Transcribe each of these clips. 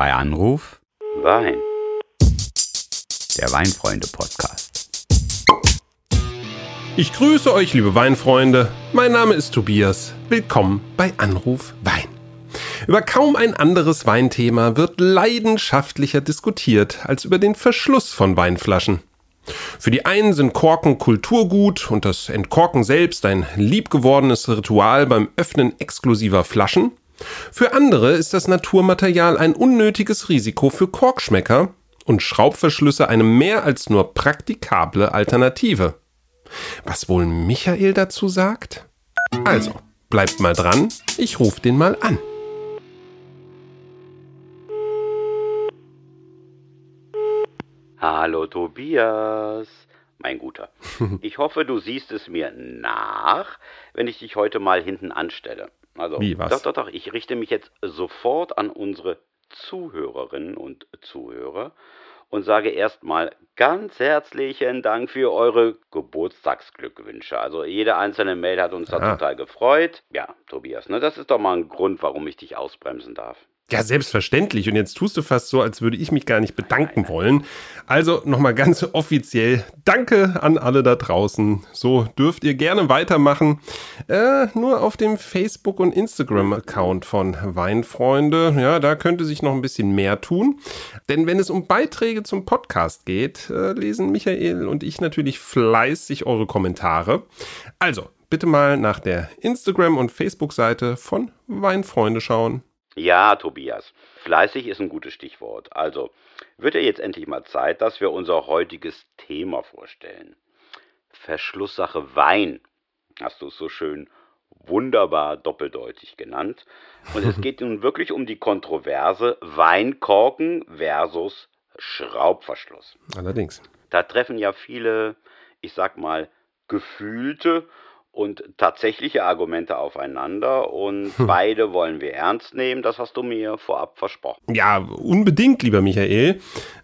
Bei Anruf Wein. der Weinfreunde-Podcast. Ich grüße euch, liebe Weinfreunde. Mein Name ist Tobias. Willkommen bei Anruf Wein. Über kaum ein anderes Weinthema wird leidenschaftlicher diskutiert als über den Verschluss von Weinflaschen. Für die einen sind Korken Kulturgut und das Entkorken selbst ein liebgewordenes Ritual beim Öffnen exklusiver Flaschen. Für andere ist das Naturmaterial ein unnötiges Risiko für Korkschmecker und Schraubverschlüsse eine mehr als nur praktikable Alternative. Was wohl Michael dazu sagt? Also, bleibt mal dran, ich rufe den mal an. Hallo Tobias, mein Guter. Ich hoffe, du siehst es mir nach, wenn ich dich heute mal hinten anstelle. Also, Wie, was? doch, doch, doch, ich richte mich jetzt sofort an unsere Zuhörerinnen und Zuhörer und sage erstmal ganz herzlichen Dank für eure Geburtstagsglückwünsche. Also jede einzelne Mail hat uns da total gefreut. Ja, Tobias, ne, das ist doch mal ein Grund, warum ich dich ausbremsen darf. Ja, selbstverständlich. Und jetzt tust du fast so, als würde ich mich gar nicht bedanken wollen. Also nochmal ganz offiziell Danke an alle da draußen. So dürft ihr gerne weitermachen. Äh, nur auf dem Facebook- und Instagram-Account von Weinfreunde. Ja, da könnte sich noch ein bisschen mehr tun. Denn wenn es um Beiträge zum Podcast geht, äh, lesen Michael und ich natürlich fleißig eure Kommentare. Also, bitte mal nach der Instagram- und Facebook-Seite von Weinfreunde schauen. Ja, Tobias, fleißig ist ein gutes Stichwort. Also, wird ja jetzt endlich mal Zeit, dass wir unser heutiges Thema vorstellen. Verschlusssache Wein. Hast du es so schön wunderbar doppeldeutig genannt. Und es geht nun wirklich um die Kontroverse Weinkorken versus Schraubverschluss. Allerdings. Da treffen ja viele, ich sag mal, gefühlte und tatsächliche Argumente aufeinander und beide wollen wir ernst nehmen. Das hast du mir vorab versprochen. Ja, unbedingt, lieber Michael.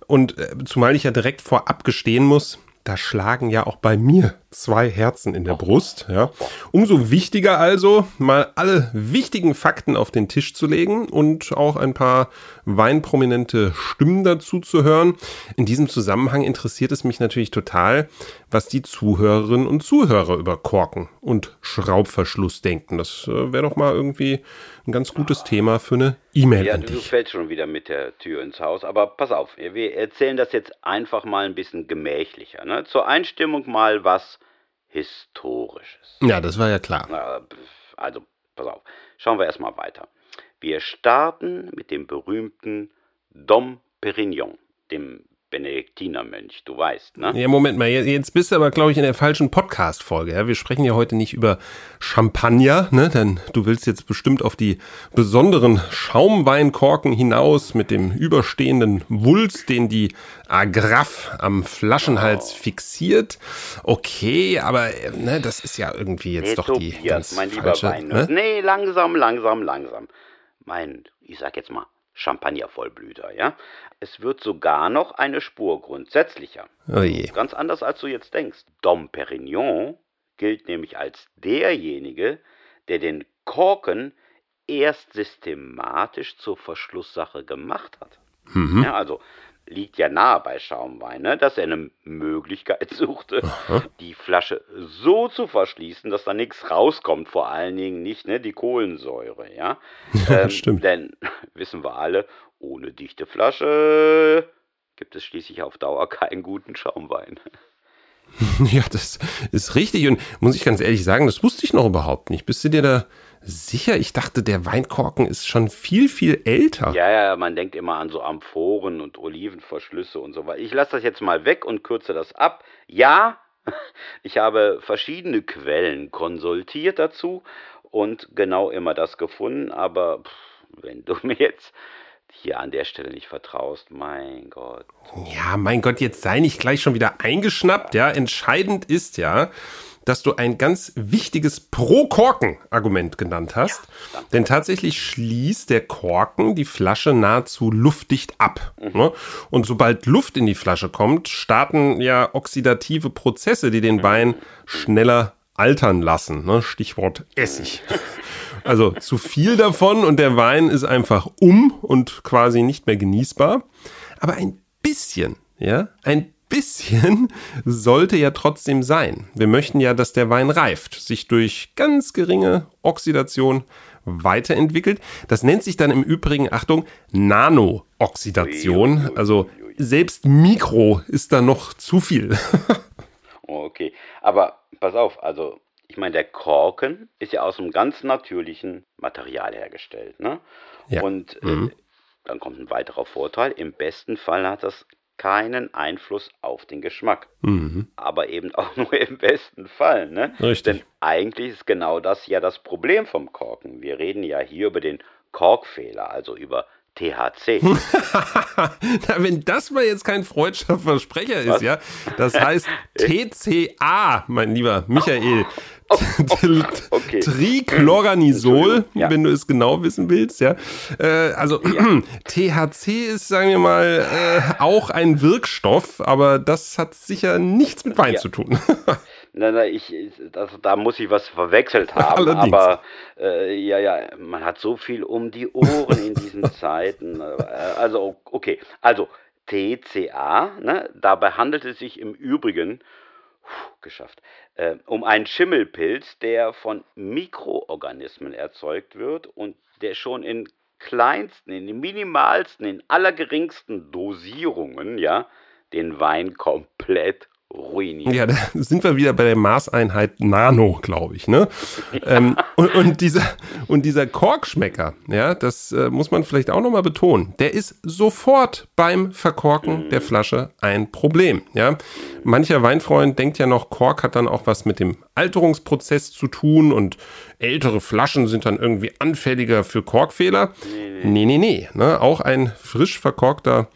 Und äh, zumal ich ja direkt vorab gestehen muss, da schlagen ja auch bei mir zwei Herzen in der Brust. Ja. Umso wichtiger also, mal alle wichtigen Fakten auf den Tisch zu legen und auch ein paar weinprominente Stimmen dazu zu hören. In diesem Zusammenhang interessiert es mich natürlich total, was die Zuhörerinnen und Zuhörer über Korken und Schraubverschluss denken. Das äh, wäre doch mal irgendwie ein ganz gutes Thema für eine E-Mail Ja, an du dich. fällst schon wieder mit der Tür ins Haus, aber pass auf, wir erzählen das jetzt einfach mal ein bisschen gemächlicher. Ne? Zur Einstimmung mal was Historisches. Ja, das war ja klar. Also, pass auf. Schauen wir erstmal weiter. Wir starten mit dem berühmten Dom Perignon, dem Benediktinermönch, du weißt, ne? Ja, Moment mal, jetzt bist du aber, glaube ich, in der falschen Podcast-Folge. Ja? Wir sprechen ja heute nicht über Champagner, ne? denn du willst jetzt bestimmt auf die besonderen Schaumweinkorken hinaus mit dem überstehenden Wulst, den die Agraf am Flaschenhals fixiert. Okay, aber ne, das ist ja irgendwie jetzt Nee, doch die Tobias, ganz mein lieber falsche. Wein. Ne? Nee, langsam, langsam, langsam. Mein, ich sag jetzt mal, Champagner-Vollblüter, ja? Es wird sogar noch eine Spur grundsätzlicher. Oh je. Ganz anders, als du jetzt denkst. Dom Perignon gilt nämlich als derjenige, der den Korken erst systematisch zur Verschlusssache gemacht hat. Mhm. Ja, also liegt ja nahe bei Schaumwein, ne, dass er eine Möglichkeit suchte, die Flasche so zu verschließen, dass da nichts rauskommt, vor allen Dingen nicht ne, die Kohlensäure, ja. Ähm, stimmt. Denn, wissen wir alle, ohne dichte Flasche gibt es schließlich auf Dauer keinen guten Schaumwein. Ja, das ist richtig. Und muss ich ganz ehrlich sagen, das wusste ich noch überhaupt nicht. Bist du dir da sicher? Ich dachte, der Weinkorken ist schon viel, viel älter. Ja, ja, man denkt immer an so Amphoren und Olivenverschlüsse und so weiter. Ich lasse das jetzt mal weg und kürze das ab. Ja, ich habe verschiedene Quellen konsultiert dazu und genau immer das gefunden, aber pff, wenn du mir jetzt hier an der Stelle nicht vertraust, mein Gott. Ja, mein Gott, jetzt sei nicht gleich schon wieder eingeschnappt. Ja, entscheidend ist ja, dass du ein ganz wichtiges Pro-Korken-Argument genannt hast. Denn tatsächlich schließt der Korken die Flasche nahezu luftdicht ab. Ne? Und sobald Luft in die Flasche kommt, starten ja oxidative Prozesse, die den Wein schneller altern lassen. Ne? Stichwort Essig. Also zu viel davon und der Wein ist einfach um und quasi nicht mehr genießbar. Aber ein bisschen, ja, ein bisschen sollte ja trotzdem sein. Wir möchten ja, dass der Wein reift, sich durch ganz geringe Oxidation weiterentwickelt. Das nennt sich dann im Übrigen, Achtung, Nano-Oxidation. Also selbst Mikro ist da noch zu viel. okay, aber pass auf, also ich meine, der Korken ist ja aus einem ganz natürlichen Material hergestellt. Ne? Ja. Und äh, mhm. dann kommt ein weiterer Vorteil. Im besten Fall hat das keinen Einfluss auf den Geschmack. Mhm. Aber eben auch nur im besten Fall. Ne? Richtig. Denn eigentlich ist genau das ja das Problem vom Korken. Wir reden ja hier über den Korkfehler, also über THC. Na, wenn das mal jetzt kein freudscher Versprecher ist, Was? ja. Das heißt TCA, mein lieber Michael. Oh, oh, okay. Trichloranisol, ja. wenn du es genau wissen willst, ja. Äh, also ja. THC ist, sagen wir mal, äh, auch ein Wirkstoff, aber das hat sicher nichts mit Wein ja. zu tun. Na, na, ich, das, da muss ich was verwechselt haben. Allerdings. Aber äh, ja, ja, man hat so viel um die Ohren in diesen Zeiten. Äh, also, okay. Also, TCA, ne, dabei handelt es sich im Übrigen, puh, geschafft, äh, um einen Schimmelpilz, der von Mikroorganismen erzeugt wird und der schon in kleinsten, in den minimalsten, in allergeringsten Dosierungen, ja, den Wein komplett ruiniert. Ja, da sind wir wieder bei der Maßeinheit Nano, glaube ich. Ne? ähm, und, und, dieser, und dieser Korkschmecker, ja, das äh, muss man vielleicht auch nochmal betonen, der ist sofort beim Verkorken der Flasche ein Problem. Ja? Mancher Weinfreund denkt ja noch, Kork hat dann auch was mit dem Alterungsprozess zu tun und ältere Flaschen sind dann irgendwie anfälliger für Korkfehler. Nee, nee, nee. nee ne? Auch ein frisch verkorkter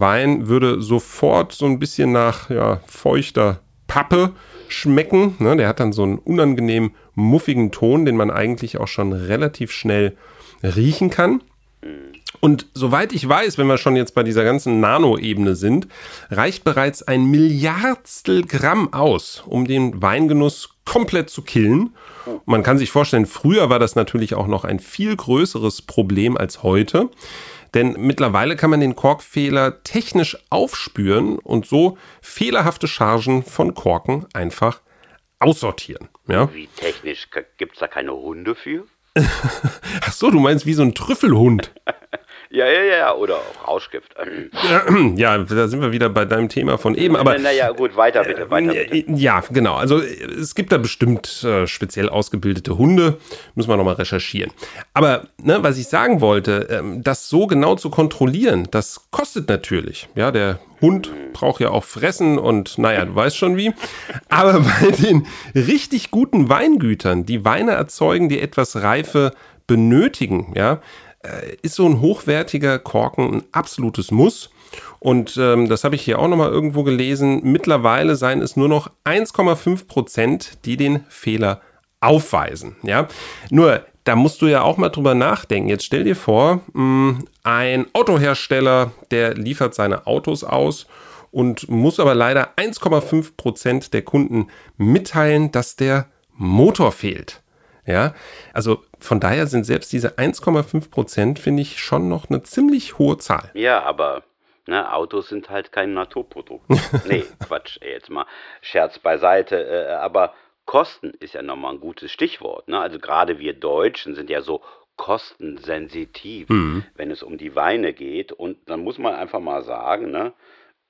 Wein würde sofort so ein bisschen nach ja, feuchter Pappe schmecken. Ne? Der hat dann so einen unangenehm muffigen Ton, den man eigentlich auch schon relativ schnell riechen kann. Und soweit ich weiß, wenn wir schon jetzt bei dieser ganzen Nano-Ebene sind, reicht bereits ein Milliardstel Gramm aus, um den Weingenuss komplett zu killen. Man kann sich vorstellen, früher war das natürlich auch noch ein viel größeres Problem als heute. Denn mittlerweile kann man den Korkfehler technisch aufspüren und so fehlerhafte Chargen von Korken einfach aussortieren. Ja? Wie technisch? Gibt es da keine Hunde für? Ach so, du meinst wie so ein Trüffelhund. Ja, ja, ja, oder auch Rauschgift. Ja, da sind wir wieder bei deinem Thema von eben, aber. Naja, gut, weiter bitte, weiter bitte. Äh, ja, genau. Also es gibt da bestimmt äh, speziell ausgebildete Hunde, müssen wir nochmal recherchieren. Aber ne, was ich sagen wollte, ähm, das so genau zu kontrollieren, das kostet natürlich. Ja, der Hund braucht ja auch Fressen und naja, du weißt schon wie. Aber bei den richtig guten Weingütern, die Weine erzeugen, die etwas Reife benötigen, ja, äh, ist so ein hochwertiger Korken ein absolutes Muss. Und ähm, das habe ich hier auch nochmal irgendwo gelesen. Mittlerweile seien es nur noch 1,5 Prozent, die den Fehler aufweisen. Ja, nur da musst du ja auch mal drüber nachdenken. Jetzt stell dir vor, mh, ein Autohersteller, der liefert seine Autos aus und muss aber leider 1,5 Prozent der Kunden mitteilen, dass der Motor fehlt. Ja, also von daher sind selbst diese 1,5 Prozent, finde ich, schon noch eine ziemlich hohe Zahl. Ja, aber ne, Autos sind halt kein Naturprodukt. nee, Quatsch, ey, jetzt mal Scherz beiseite. Äh, aber Kosten ist ja nochmal ein gutes Stichwort. Ne? Also gerade wir Deutschen sind ja so kostensensitiv, mhm. wenn es um die Weine geht. Und dann muss man einfach mal sagen, ne,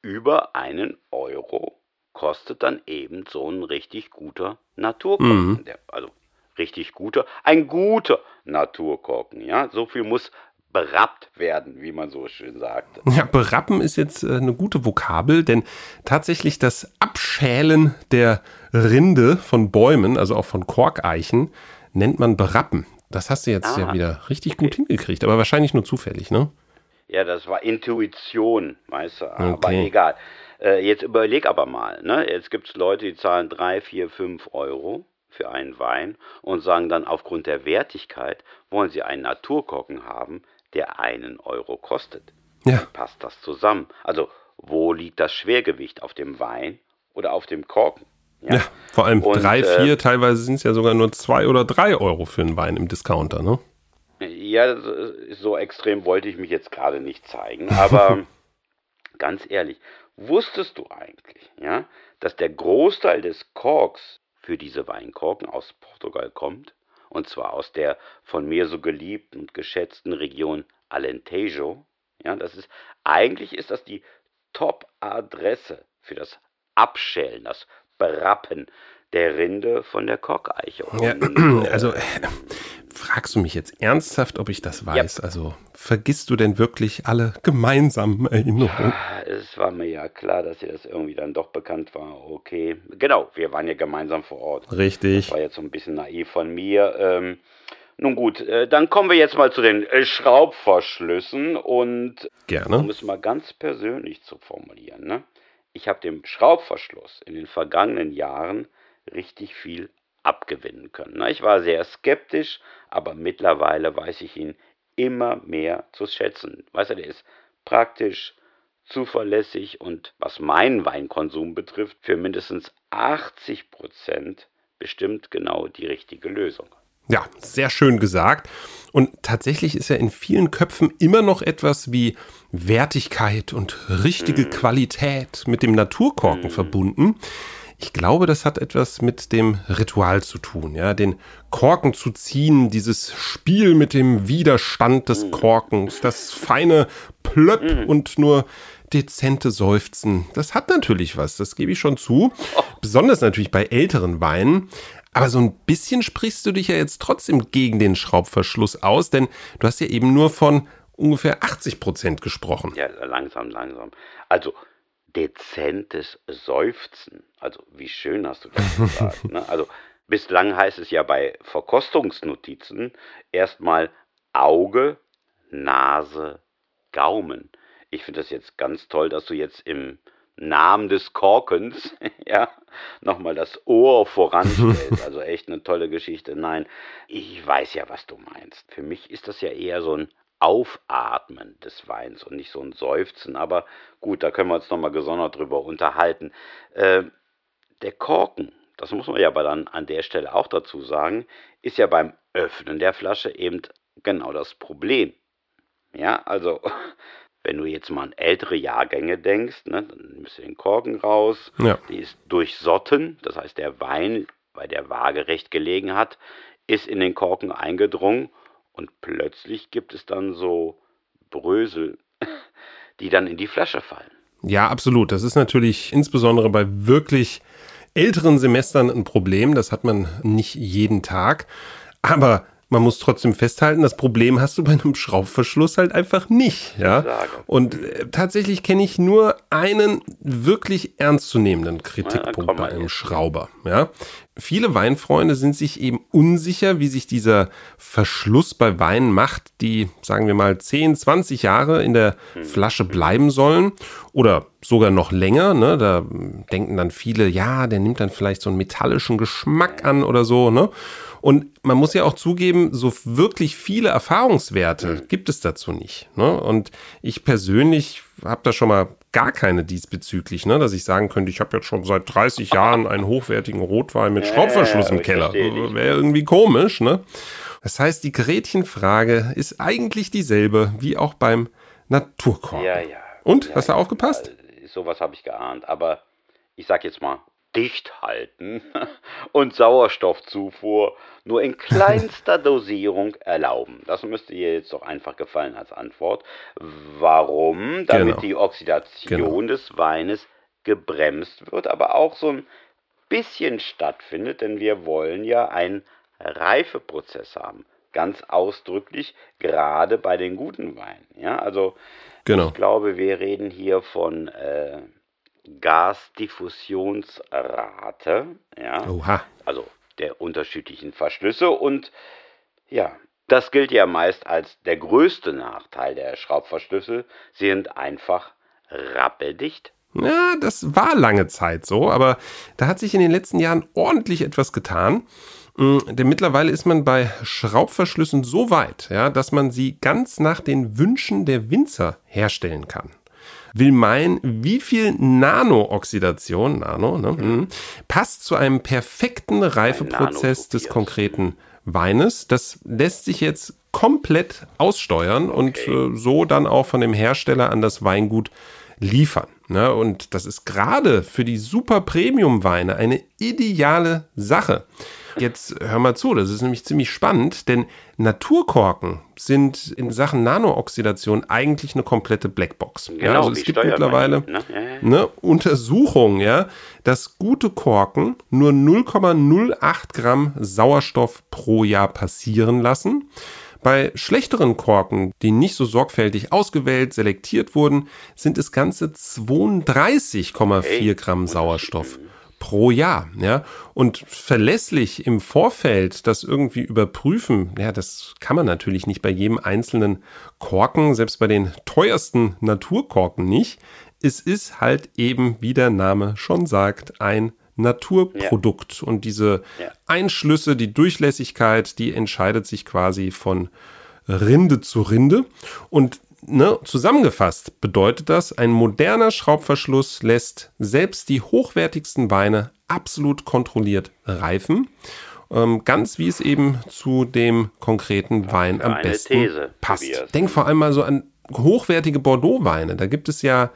über einen Euro kostet dann eben so ein richtig guter Naturkosten. Mhm. also richtig guter, ein guter Naturkorken. Ja, so viel muss berappt werden, wie man so schön sagt. Ja, berappen ist jetzt äh, eine gute Vokabel, denn tatsächlich das Abschälen der Rinde von Bäumen, also auch von Korkeichen, nennt man berappen. Das hast du jetzt ah, ja wieder richtig okay. gut hingekriegt, aber wahrscheinlich nur zufällig, ne? Ja, das war Intuition, weißt du, aber okay. egal. Äh, jetzt überleg aber mal, ne? Jetzt gibt es Leute, die zahlen 3, 4, 5 Euro für einen Wein und sagen dann aufgrund der Wertigkeit, wollen sie einen Naturkorken haben, der einen Euro kostet. Ja. Passt das zusammen? Also, wo liegt das Schwergewicht? Auf dem Wein oder auf dem Korken? Ja, vor allem und, drei, vier, äh, teilweise sind es ja sogar nur zwei oder drei Euro für einen Wein im Discounter, ne? Ja, so extrem wollte ich mich jetzt gerade nicht zeigen, aber ganz ehrlich, wusstest du eigentlich, ja, dass der Großteil des Korks für diese Weinkorken aus Portugal kommt? Und zwar aus der von mir so geliebten und geschätzten Region Alentejo. Ja, das ist, eigentlich ist das die Top-Adresse für das Abschälen, das Brappen der Rinde von der Korkeiche. Ja, also äh, fragst du mich jetzt ernsthaft, ob ich das weiß? Ja. Also vergisst du denn wirklich alle gemeinsamen Erinnerungen? Ja, es war mir ja klar, dass dir das irgendwie dann doch bekannt war. Okay, genau, wir waren ja gemeinsam vor Ort. Richtig. Das war jetzt so ein bisschen naiv von mir. Ähm, nun gut, äh, dann kommen wir jetzt mal zu den äh, Schraubverschlüssen und Gerne. um es mal ganz persönlich zu formulieren. Ne? Ich habe dem Schraubverschluss in den vergangenen Jahren richtig viel abgewinnen können. Ich war sehr skeptisch, aber mittlerweile weiß ich ihn immer mehr zu schätzen. Weißt du, der ist praktisch, zuverlässig und was meinen Weinkonsum betrifft, für mindestens 80 Prozent bestimmt genau die richtige Lösung. Ja, sehr schön gesagt. Und tatsächlich ist ja in vielen Köpfen immer noch etwas wie Wertigkeit und richtige mm. Qualität mit dem Naturkorken mm. verbunden. Ich glaube, das hat etwas mit dem Ritual zu tun, ja, den Korken zu ziehen, dieses Spiel mit dem Widerstand des Korkens, das feine Plöpp und nur dezente Seufzen. Das hat natürlich was, das gebe ich schon zu. Besonders natürlich bei älteren Weinen. Aber so ein bisschen sprichst du dich ja jetzt trotzdem gegen den Schraubverschluss aus, denn du hast ja eben nur von ungefähr 80 Prozent gesprochen. Ja, langsam, langsam. Also, dezentes Seufzen. Also wie schön hast du das gesagt. ne? Also bislang heißt es ja bei Verkostungsnotizen erstmal Auge, Nase, Gaumen. Ich finde das jetzt ganz toll, dass du jetzt im Namen des Korkens, ja, nochmal das Ohr voranstellst. Also echt eine tolle Geschichte. Nein, ich weiß ja, was du meinst. Für mich ist das ja eher so ein Aufatmen des Weins und nicht so ein Seufzen. Aber gut, da können wir uns nochmal gesondert drüber unterhalten. Äh, der Korken, das muss man ja aber dann an der Stelle auch dazu sagen, ist ja beim Öffnen der Flasche eben genau das Problem. Ja, also wenn du jetzt mal an ältere Jahrgänge denkst, ne, dann nimmst du den Korken raus, ja. die ist durchsotten, das heißt der Wein, weil der waagerecht gelegen hat, ist in den Korken eingedrungen und plötzlich gibt es dann so Brösel, die dann in die Flasche fallen. Ja, absolut. Das ist natürlich insbesondere bei wirklich älteren Semestern ein Problem. Das hat man nicht jeden Tag. Aber man muss trotzdem festhalten, das Problem hast du bei einem Schraubverschluss halt einfach nicht, ja. Und äh, tatsächlich kenne ich nur einen wirklich ernstzunehmenden Kritikpunkt ja, bei einem Schrauber, ja. Viele Weinfreunde sind sich eben unsicher, wie sich dieser Verschluss bei Weinen macht, die, sagen wir mal, 10, 20 Jahre in der hm. Flasche bleiben sollen oder sogar noch länger. Ne? Da denken dann viele, ja, der nimmt dann vielleicht so einen metallischen Geschmack an oder so. Ne? Und man muss ja auch zugeben, so wirklich viele Erfahrungswerte mhm. gibt es dazu nicht. Ne? Und ich persönlich habe da schon mal gar keine diesbezüglich, ne? dass ich sagen könnte, ich habe jetzt schon seit 30 Jahren einen hochwertigen Rotwein mit Schraubverschluss im Keller. Wäre irgendwie komisch. Ne? Das heißt, die Gretchenfrage ist eigentlich dieselbe wie auch beim Naturkorn. Ja, ja. Und? Ja, hast du aufgepasst? Ja, sowas habe ich geahnt. Aber ich sag jetzt mal, dicht halten und Sauerstoffzufuhr nur in kleinster Dosierung erlauben. Das müsste ihr jetzt doch einfach gefallen als Antwort. Warum? Damit genau. die Oxidation genau. des Weines gebremst wird, aber auch so ein bisschen stattfindet, denn wir wollen ja einen Reifeprozess haben. Ganz ausdrücklich, gerade bei den guten Weinen. Ja, also genau. ich glaube, wir reden hier von äh, Gasdiffusionsrate, ja, Oha. also der unterschiedlichen Verschlüsse und ja, das gilt ja meist als der größte Nachteil der Schraubverschlüsse. Sie sind einfach rappeldicht. Ja, das war lange Zeit so, aber da hat sich in den letzten Jahren ordentlich etwas getan. Mm, denn mittlerweile ist man bei Schraubverschlüssen so weit, ja, dass man sie ganz nach den Wünschen der Winzer herstellen kann. Will meinen, wie viel Nanooxidation, Nano, ne, mhm. passt zu einem perfekten Reifeprozess des konkreten Weines. Das lässt sich jetzt komplett aussteuern okay. und äh, so dann auch von dem Hersteller an das Weingut liefern. Ne? Und das ist gerade für die Super Premium Weine eine ideale Sache. Jetzt hör mal zu, das ist nämlich ziemlich spannend, denn Naturkorken sind in Sachen Nanooxidation eigentlich eine komplette Blackbox. Genau, ja, also es gibt mittlerweile ne? Ja, ja. Ne, Untersuchungen, ja, dass gute Korken nur 0,08 Gramm Sauerstoff pro Jahr passieren lassen. Bei schlechteren Korken, die nicht so sorgfältig ausgewählt, selektiert wurden, sind es ganze 32,4 Gramm Sauerstoff pro Jahr, ja. Und verlässlich im Vorfeld das irgendwie überprüfen, ja, das kann man natürlich nicht bei jedem einzelnen Korken, selbst bei den teuersten Naturkorken nicht. Es ist halt eben, wie der Name schon sagt, ein Naturprodukt. Ja. Und diese ja. Einschlüsse, die Durchlässigkeit, die entscheidet sich quasi von Rinde zu Rinde. Und ne, zusammengefasst bedeutet das, ein moderner Schraubverschluss lässt selbst die hochwertigsten Weine absolut kontrolliert reifen. Ähm, ganz wie es eben zu dem konkreten Wein am besten These, passt. Tobias. Denk vor allem mal so an hochwertige Bordeaux-Weine. Da gibt es ja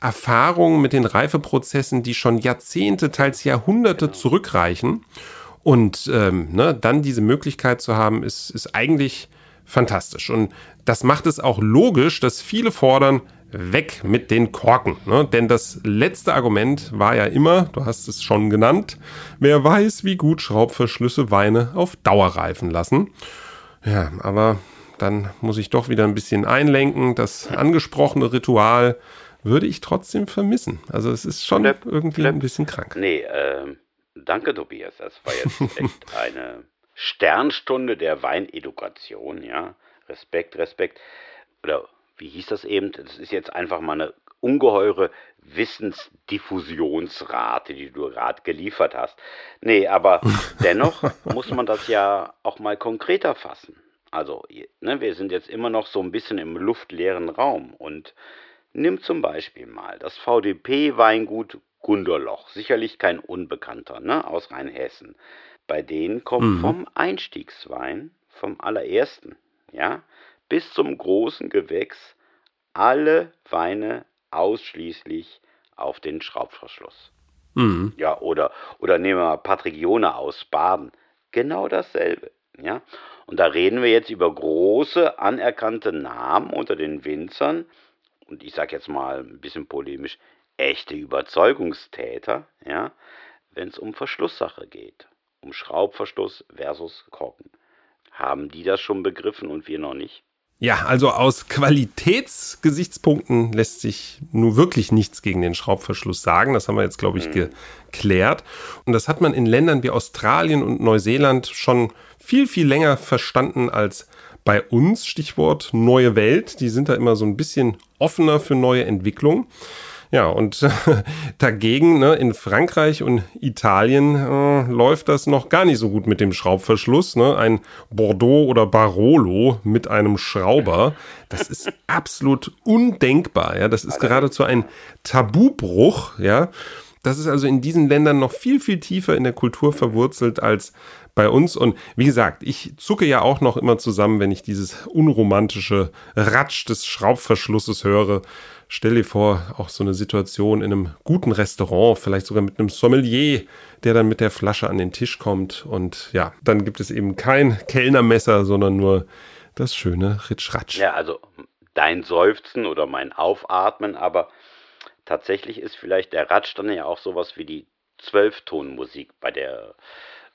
Erfahrungen mit den Reifeprozessen, die schon Jahrzehnte, teils Jahrhunderte genau. zurückreichen. Und ähm, ne, dann diese Möglichkeit zu haben, ist, ist eigentlich fantastisch. Und das macht es auch logisch, dass viele fordern, weg mit den Korken. Ne? Denn das letzte Argument war ja immer, du hast es schon genannt, wer weiß, wie gut Schraubverschlüsse Weine auf Dauer reifen lassen. Ja, aber dann muss ich doch wieder ein bisschen einlenken. Das angesprochene Ritual würde ich trotzdem vermissen. Also es ist schon Philipp, irgendwie Philipp, ein bisschen krank. Nee, äh, danke Tobias. Das war jetzt echt eine Sternstunde der Weinedukation, ja. Respekt, Respekt. Oder wie hieß das eben? Das ist jetzt einfach mal eine ungeheure Wissensdiffusionsrate, die du gerade geliefert hast. Nee, aber dennoch muss man das ja auch mal konkreter fassen. Also, ne, wir sind jetzt immer noch so ein bisschen im luftleeren Raum und nimm zum Beispiel mal das VDP-Weingut Gunderloch, sicherlich kein Unbekannter, ne, aus Rheinhessen. Bei denen kommt mhm. vom Einstiegswein, vom allerersten, ja, bis zum großen Gewächs alle Weine ausschließlich auf den Schraubverschluss. Mhm. Ja, oder, oder nehmen wir mal Patrick Jona aus Baden. Genau dasselbe. Ja? Und da reden wir jetzt über große anerkannte Namen unter den Winzern. Und ich sage jetzt mal ein bisschen polemisch, echte Überzeugungstäter, ja, wenn es um Verschlusssache geht um Schraubverschluss versus Korken. Haben die das schon begriffen und wir noch nicht? Ja, also aus Qualitätsgesichtspunkten lässt sich nur wirklich nichts gegen den Schraubverschluss sagen. Das haben wir jetzt, glaube ich, mhm. geklärt. Und das hat man in Ländern wie Australien und Neuseeland schon viel, viel länger verstanden als bei uns. Stichwort neue Welt. Die sind da immer so ein bisschen offener für neue Entwicklungen. Ja, und dagegen ne, in Frankreich und Italien äh, läuft das noch gar nicht so gut mit dem Schraubverschluss. Ne? Ein Bordeaux oder Barolo mit einem Schrauber, das ist absolut undenkbar. Ja, das ist geradezu ein Tabubruch. Ja, das ist also in diesen Ländern noch viel viel tiefer in der Kultur verwurzelt als bei uns. Und wie gesagt, ich zucke ja auch noch immer zusammen, wenn ich dieses unromantische Ratsch des Schraubverschlusses höre. Stell dir vor, auch so eine Situation in einem guten Restaurant, vielleicht sogar mit einem Sommelier, der dann mit der Flasche an den Tisch kommt. Und ja, dann gibt es eben kein Kellnermesser, sondern nur das schöne Ritschratsch. Ja, also dein Seufzen oder mein Aufatmen, aber tatsächlich ist vielleicht der Ratsch dann ja auch sowas wie die Zwölftonmusik bei der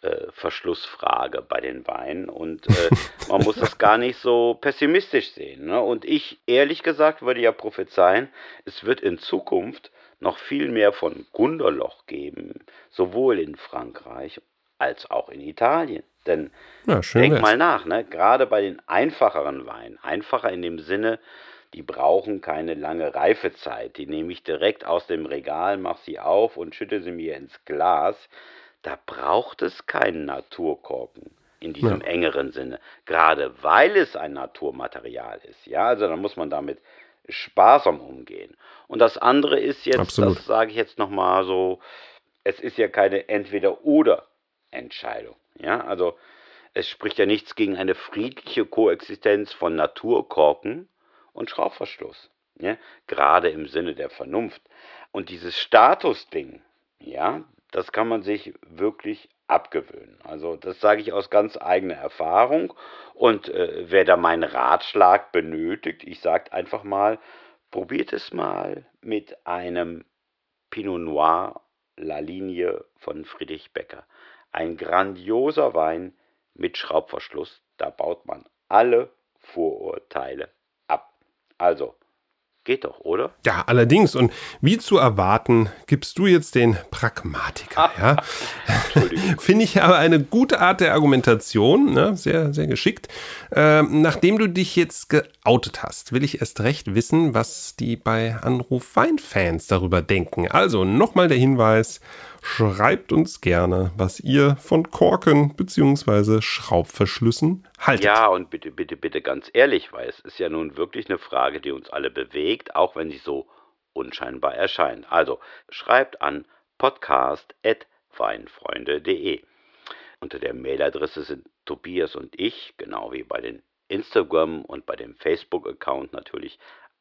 äh, Verschlussfrage bei den Weinen und äh, man muss das gar nicht so pessimistisch sehen. Ne? Und ich, ehrlich gesagt, würde ja prophezeien, es wird in Zukunft noch viel mehr von Gunderloch geben, sowohl in Frankreich als auch in Italien. Denn ja, denk wär's. mal nach, ne? gerade bei den einfacheren Weinen, einfacher in dem Sinne, die brauchen keine lange Reifezeit. Die nehme ich direkt aus dem Regal, mache sie auf und schütte sie mir ins Glas. Da braucht es keinen Naturkorken. in diesem ja. engeren Sinne. Gerade weil es ein Naturmaterial ist. Ja, also dann muss man damit sparsam umgehen. Und das andere ist jetzt, Absolut. das sage ich jetzt nochmal so, es ist ja keine Entweder-Oder-Entscheidung. Ja, also es spricht ja nichts gegen eine friedliche Koexistenz von Naturkorken und Schraubverschluss. Ja, gerade im Sinne der Vernunft. Und dieses Statusding, ja, das kann man sich wirklich abgewöhnen. Also das sage ich aus ganz eigener Erfahrung. Und äh, wer da meinen Ratschlag benötigt, ich sage einfach mal, probiert es mal mit einem Pinot Noir La Linie von Friedrich Becker. Ein grandioser Wein mit Schraubverschluss. Da baut man alle Vorurteile ab. Also, Geht doch, oder? Ja, allerdings. Und wie zu erwarten, gibst du jetzt den Pragmatiker. ja? Finde ich aber eine gute Art der Argumentation. Ne? Sehr, sehr geschickt. Ähm, nachdem du dich jetzt geoutet hast, will ich erst recht wissen, was die bei Anruf Weinfans darüber denken. Also nochmal der Hinweis. Schreibt uns gerne, was ihr von Korken bzw. Schraubverschlüssen haltet. Ja, und bitte, bitte, bitte ganz ehrlich, weil es ist ja nun wirklich eine Frage, die uns alle bewegt, auch wenn sie so unscheinbar erscheint. Also schreibt an podcast.weinfreunde.de. Unter der Mailadresse sind Tobias und ich, genau wie bei den Instagram und bei dem Facebook-Account natürlich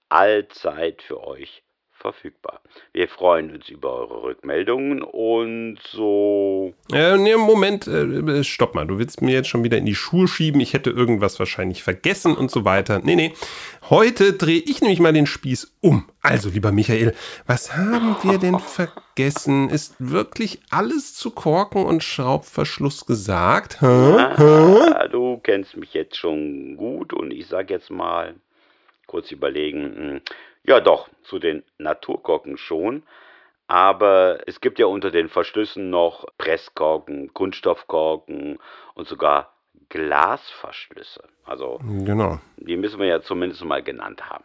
allzeit für euch verfügbar. Wir freuen uns über eure Rückmeldungen und so. Äh, nee, Moment, äh, stopp mal. Du willst mir jetzt schon wieder in die Schuhe schieben. Ich hätte irgendwas wahrscheinlich vergessen und so weiter. Nee, nee. Heute drehe ich nämlich mal den Spieß um. Also, lieber Michael, was haben wir denn vergessen? Ist wirklich alles zu Korken und Schraubverschluss gesagt? Hä? Ah, du kennst mich jetzt schon gut und ich sag jetzt mal, kurz überlegen, hm, ja doch, zu den Naturkorken schon. Aber es gibt ja unter den Verschlüssen noch Presskorken, Kunststoffkorken und sogar Glasverschlüsse. Also genau. die müssen wir ja zumindest mal genannt haben.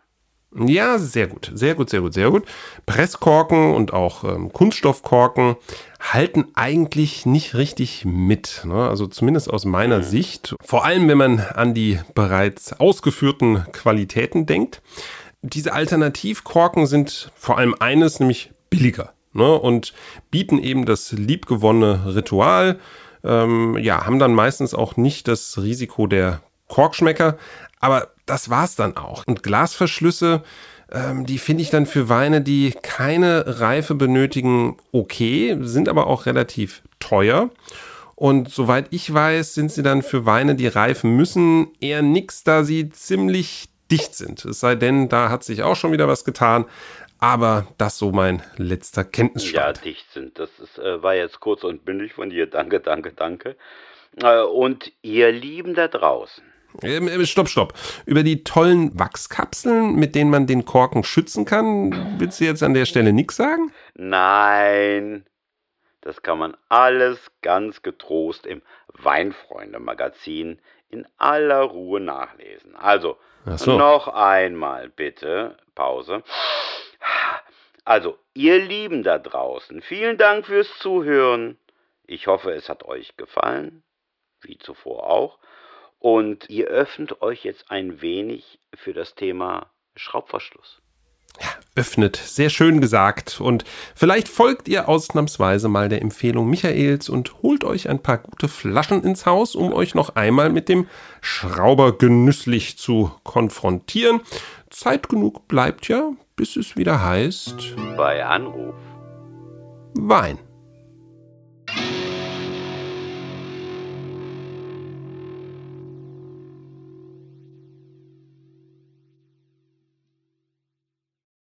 Ja, sehr gut, sehr gut, sehr gut, sehr gut. Presskorken und auch ähm, Kunststoffkorken halten eigentlich nicht richtig mit. Ne? Also zumindest aus meiner mhm. Sicht. Vor allem, wenn man an die bereits ausgeführten Qualitäten denkt diese Alternativkorken sind vor allem eines, nämlich billiger. Ne? Und bieten eben das liebgewonnene Ritual. Ähm, ja, haben dann meistens auch nicht das Risiko der Korkschmecker. Aber das war's dann auch. Und Glasverschlüsse, ähm, die finde ich dann für Weine, die keine Reife benötigen, okay, sind aber auch relativ teuer. Und soweit ich weiß, sind sie dann für Weine, die reifen müssen, eher nix, da sie ziemlich dicht sind. Es sei denn, da hat sich auch schon wieder was getan. Aber das so mein letzter Kenntnisstand. Ja, dicht sind. Das ist, äh, war jetzt kurz und bündig von dir. Danke, danke, danke. Äh, und ihr Lieben da draußen. Ähm, äh, stopp, stopp. Über die tollen Wachskapseln, mit denen man den Korken schützen kann, willst du jetzt an der Stelle nichts sagen? Nein, das kann man alles ganz getrost im Weinfreunde-Magazin in aller Ruhe nachlesen. Also, so. noch einmal bitte, Pause. Also, ihr Lieben da draußen, vielen Dank fürs Zuhören. Ich hoffe, es hat euch gefallen, wie zuvor auch. Und ihr öffnet euch jetzt ein wenig für das Thema Schraubverschluss öffnet. Sehr schön gesagt. Und vielleicht folgt ihr ausnahmsweise mal der Empfehlung Michaels und holt euch ein paar gute Flaschen ins Haus, um euch noch einmal mit dem Schrauber genüsslich zu konfrontieren. Zeit genug bleibt ja, bis es wieder heißt. Bei Anruf. Wein.